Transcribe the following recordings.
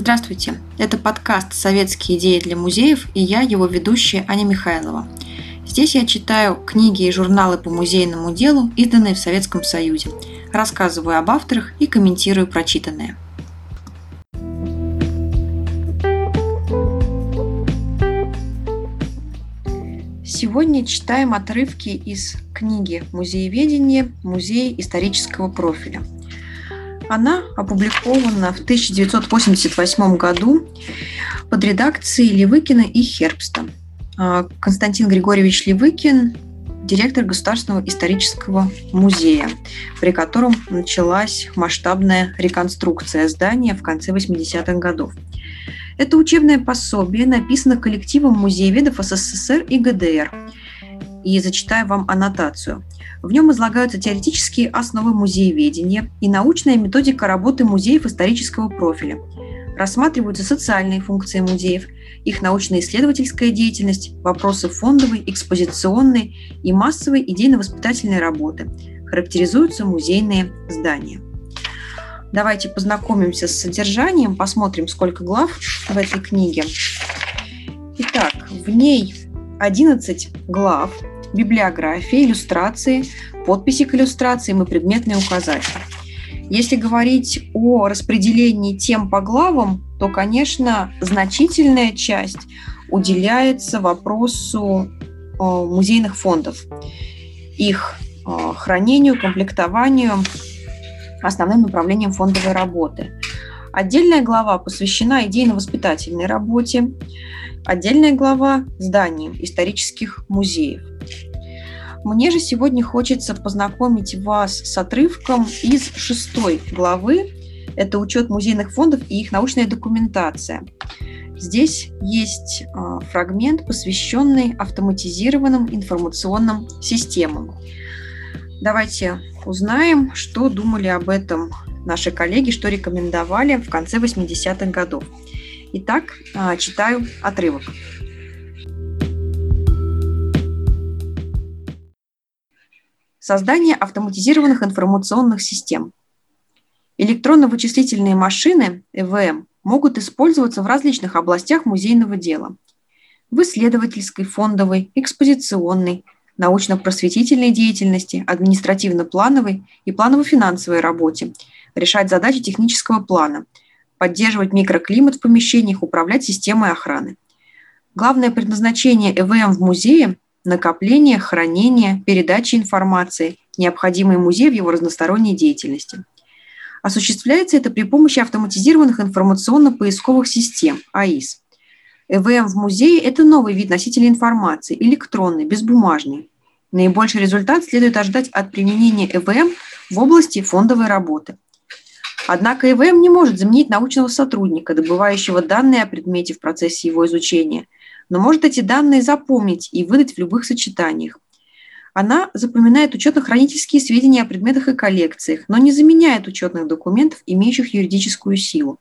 Здравствуйте! Это подкаст «Советские идеи для музеев» и я, его ведущая Аня Михайлова. Здесь я читаю книги и журналы по музейному делу, изданные в Советском Союзе, рассказываю об авторах и комментирую прочитанное. Сегодня читаем отрывки из книги «Музееведение. Музей исторического профиля». Она опубликована в 1988 году под редакцией Левыкина и Хербста. А, Константин Григорьевич Левыкин – директор Государственного исторического музея, при котором началась масштабная реконструкция здания в конце 80-х годов. Это учебное пособие написано коллективом музееведов СССР и ГДР. И зачитаю вам аннотацию – в нем излагаются теоретические основы музееведения и научная методика работы музеев исторического профиля. Рассматриваются социальные функции музеев, их научно-исследовательская деятельность, вопросы фондовой, экспозиционной и массовой идейно-воспитательной работы. Характеризуются музейные здания. Давайте познакомимся с содержанием, посмотрим, сколько глав в этой книге. Итак, в ней 11 глав, библиография, иллюстрации, подписи к иллюстрациям и предметные указатели. Если говорить о распределении тем по главам, то, конечно, значительная часть уделяется вопросу э, музейных фондов, их э, хранению, комплектованию, основным направлением фондовой работы. Отдельная глава посвящена идейно-воспитательной работе, отдельная глава – зданиям исторических музеев. Мне же сегодня хочется познакомить вас с отрывком из шестой главы. Это учет музейных фондов и их научная документация. Здесь есть а, фрагмент, посвященный автоматизированным информационным системам. Давайте узнаем, что думали об этом наши коллеги, что рекомендовали в конце 80-х годов. Итак, а, читаю отрывок. Создание автоматизированных информационных систем. Электронно-вычислительные машины, ЭВМ, могут использоваться в различных областях музейного дела. В исследовательской, фондовой, экспозиционной, научно-просветительной деятельности, административно-плановой и планово-финансовой работе, решать задачи технического плана, поддерживать микроклимат в помещениях, управлять системой охраны. Главное предназначение ЭВМ в музее накопления, хранения, передачи информации, необходимой музею в его разносторонней деятельности. Осуществляется это при помощи автоматизированных информационно-поисковых систем, АИС. ЭВМ в музее – это новый вид носителя информации, электронный, безбумажный. Наибольший результат следует ожидать от применения ЭВМ в области фондовой работы. Однако ЭВМ не может заменить научного сотрудника, добывающего данные о предмете в процессе его изучения – но может эти данные запомнить и выдать в любых сочетаниях. Она запоминает учетно-хранительские сведения о предметах и коллекциях, но не заменяет учетных документов, имеющих юридическую силу.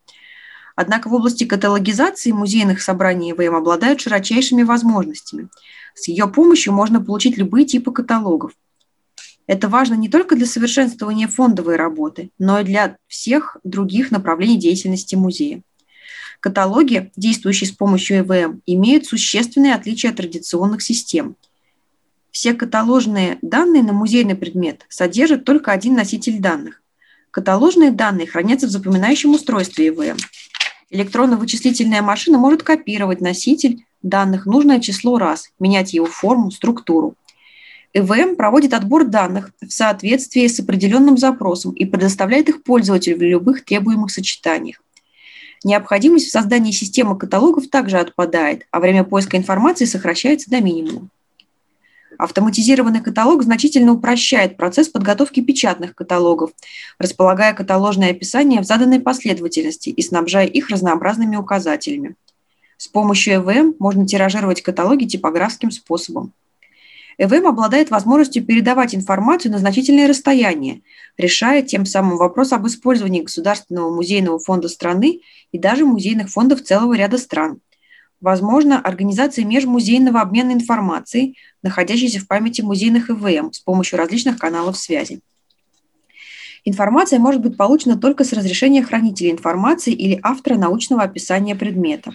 Однако в области каталогизации музейных собраний ИВМ обладают широчайшими возможностями. С ее помощью можно получить любые типы каталогов. Это важно не только для совершенствования фондовой работы, но и для всех других направлений деятельности музея. Каталоги, действующие с помощью ЭВМ, имеют существенные отличия от традиционных систем. Все каталожные данные на музейный предмет содержат только один носитель данных. Каталожные данные хранятся в запоминающем устройстве ЭВМ. Электронно-вычислительная машина может копировать носитель данных нужное число раз, менять его форму, структуру. ЭВМ проводит отбор данных в соответствии с определенным запросом и предоставляет их пользователю в любых требуемых сочетаниях. Необходимость в создании системы каталогов также отпадает, а время поиска информации сокращается до минимума. Автоматизированный каталог значительно упрощает процесс подготовки печатных каталогов, располагая каталожные описания в заданной последовательности и снабжая их разнообразными указателями. С помощью ЭВМ можно тиражировать каталоги типографским способом. ЭВМ обладает возможностью передавать информацию на значительные расстояния, решая тем самым вопрос об использовании Государственного музейного фонда страны и даже музейных фондов целого ряда стран. Возможно, организация межмузейного обмена информацией, находящейся в памяти музейных ЭВМ с помощью различных каналов связи. Информация может быть получена только с разрешения хранителя информации или автора научного описания предмета.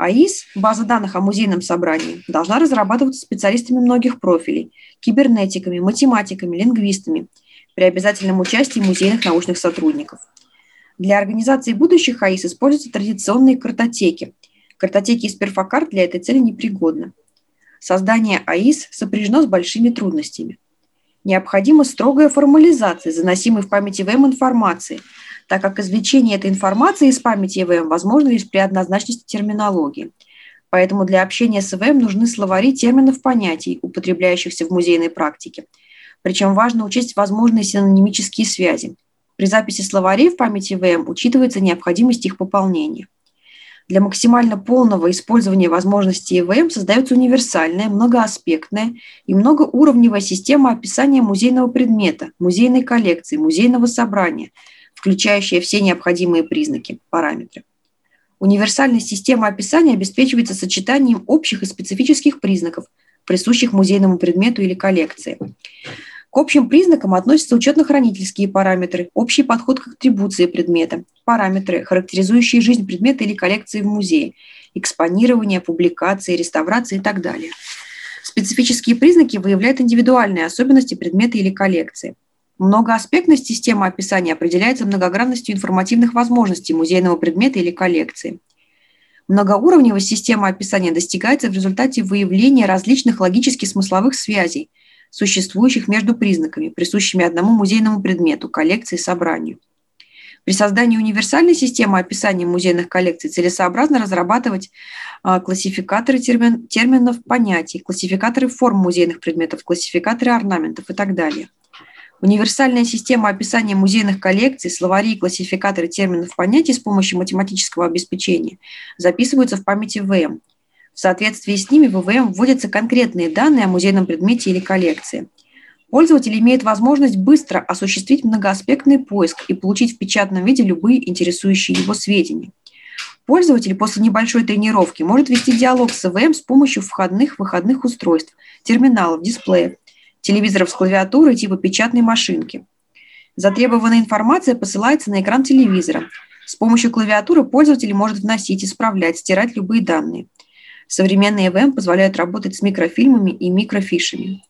АИС, база данных о музейном собрании, должна разрабатываться специалистами многих профилей – кибернетиками, математиками, лингвистами, при обязательном участии музейных научных сотрудников. Для организации будущих АИС используются традиционные картотеки. Картотеки из перфокарт для этой цели непригодны. Создание АИС сопряжено с большими трудностями – Необходима строгая формализация заносимой в память ИВМ информации, так как извлечение этой информации из памяти ИВМ возможно лишь при однозначности терминологии. Поэтому для общения с ИВМ нужны словари терминов понятий, употребляющихся в музейной практике. Причем важно учесть возможные синонимические связи. При записи словарей в памяти ИВМ учитывается необходимость их пополнения. Для максимально полного использования возможностей ИВМ создается универсальная, многоаспектная и многоуровневая система описания музейного предмета, музейной коллекции, музейного собрания, включающая все необходимые признаки, параметры. Универсальная система описания обеспечивается сочетанием общих и специфических признаков, присущих музейному предмету или коллекции. К общим признакам относятся учетно-хранительские параметры, общий подход к атрибуции предмета, параметры, характеризующие жизнь предмета или коллекции в музее, экспонирование, публикации, реставрации и так далее. Специфические признаки выявляют индивидуальные особенности предмета или коллекции. Многоаспектность системы описания определяется многогранностью информативных возможностей музейного предмета или коллекции. Многоуровневая система описания достигается в результате выявления различных логически-смысловых связей – существующих между признаками, присущими одному музейному предмету, коллекции, собранию. При создании универсальной системы описания музейных коллекций целесообразно разрабатывать а, классификаторы термин, терминов понятий, классификаторы форм музейных предметов, классификаторы орнаментов и так далее. Универсальная система описания музейных коллекций, словари и классификаторы терминов понятий с помощью математического обеспечения записываются в памяти ВМ, в соответствии с ними в ВВМ вводятся конкретные данные о музейном предмете или коллекции. Пользователь имеет возможность быстро осуществить многоаспектный поиск и получить в печатном виде любые интересующие его сведения. Пользователь после небольшой тренировки может вести диалог с ВВМ с помощью входных-выходных устройств, терминалов, дисплеев, телевизоров с клавиатурой типа печатной машинки. Затребованная информация посылается на экран телевизора. С помощью клавиатуры пользователь может вносить, исправлять, стирать любые данные – Современные ЭВМ позволяют работать с микрофильмами и микрофишами.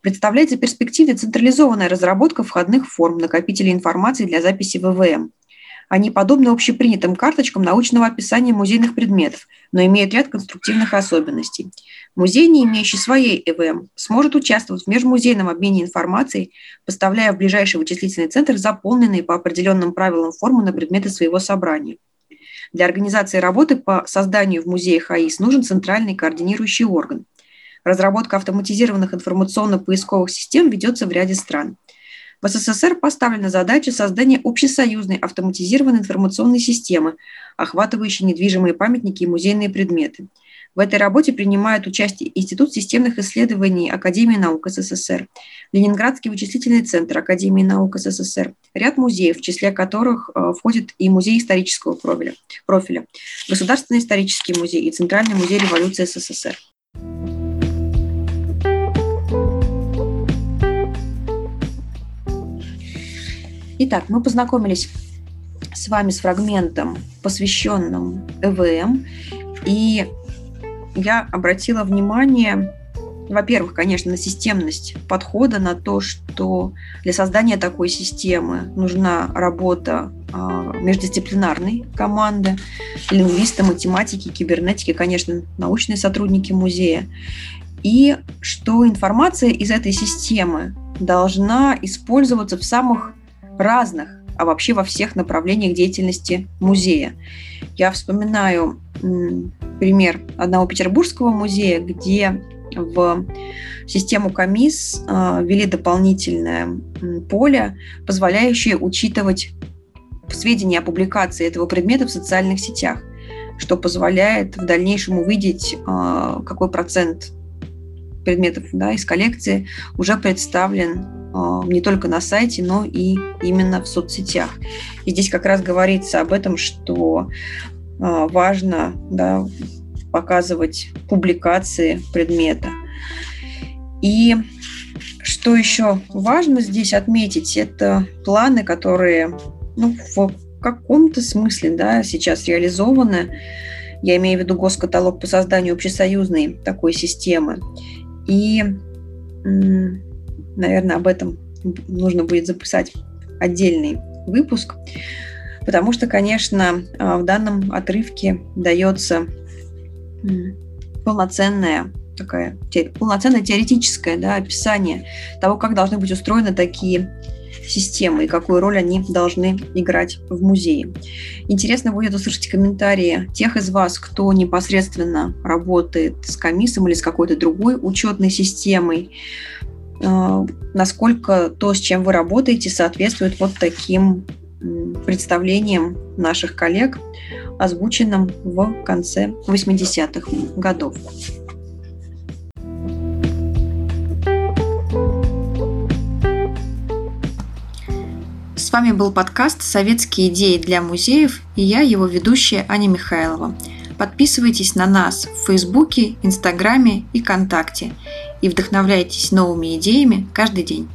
Представляется перспективе централизованная разработка входных форм накопителей информации для записи в ЭВМ. Они подобны общепринятым карточкам научного описания музейных предметов, но имеют ряд конструктивных особенностей. Музей, не имеющий своей ЭВМ, сможет участвовать в межмузейном обмене информацией, поставляя в ближайший вычислительный центр заполненные по определенным правилам формы на предметы своего собрания. Для организации работы по созданию в музеях АИС нужен центральный координирующий орган. Разработка автоматизированных информационно-поисковых систем ведется в ряде стран. В СССР поставлена задача создания общесоюзной автоматизированной информационной системы, охватывающей недвижимые памятники и музейные предметы – в этой работе принимают участие Институт системных исследований Академии наук СССР, Ленинградский вычислительный центр Академии наук СССР, ряд музеев, в числе которых э, входит и музей исторического профиля, профиля Государственный исторический музей и Центральный музей революции СССР. Итак, мы познакомились с вами с фрагментом, посвященным ЭВМ, и я обратила внимание, во-первых, конечно, на системность подхода, на то, что для создания такой системы нужна работа а, междисциплинарной команды, лингвисты, математики, кибернетики, конечно, научные сотрудники музея. И что информация из этой системы должна использоваться в самых разных, а вообще во всех направлениях деятельности музея. Я вспоминаю пример одного петербургского музея, где в систему КАМИС э, ввели дополнительное поле, позволяющее учитывать сведения о публикации этого предмета в социальных сетях, что позволяет в дальнейшем увидеть, э, какой процент предметов да, из коллекции уже представлен не только на сайте, но и именно в соцсетях. И здесь как раз говорится об этом, что а, важно да, показывать публикации предмета. И что еще важно здесь отметить, это планы, которые ну, в каком-то смысле да, сейчас реализованы. Я имею в виду госкаталог по созданию общесоюзной такой системы. И, наверное, об этом нужно будет записать отдельный выпуск, потому что, конечно, а, в данном отрывке дается полноценная такая полноценное теоретическое да, описание того, как должны быть устроены такие системы и какую роль они должны играть в музее. Интересно будет услышать комментарии тех из вас, кто непосредственно работает с комиссом или с какой-то другой учетной системой, э, насколько то, с чем вы работаете, соответствует вот таким представлениям наших коллег, озвученным в конце 80-х годов. С вами был подкаст «Советские идеи для музеев» и я, его ведущая Аня Михайлова. Подписывайтесь на нас в Фейсбуке, Инстаграме и ВКонтакте и вдохновляйтесь новыми идеями каждый день.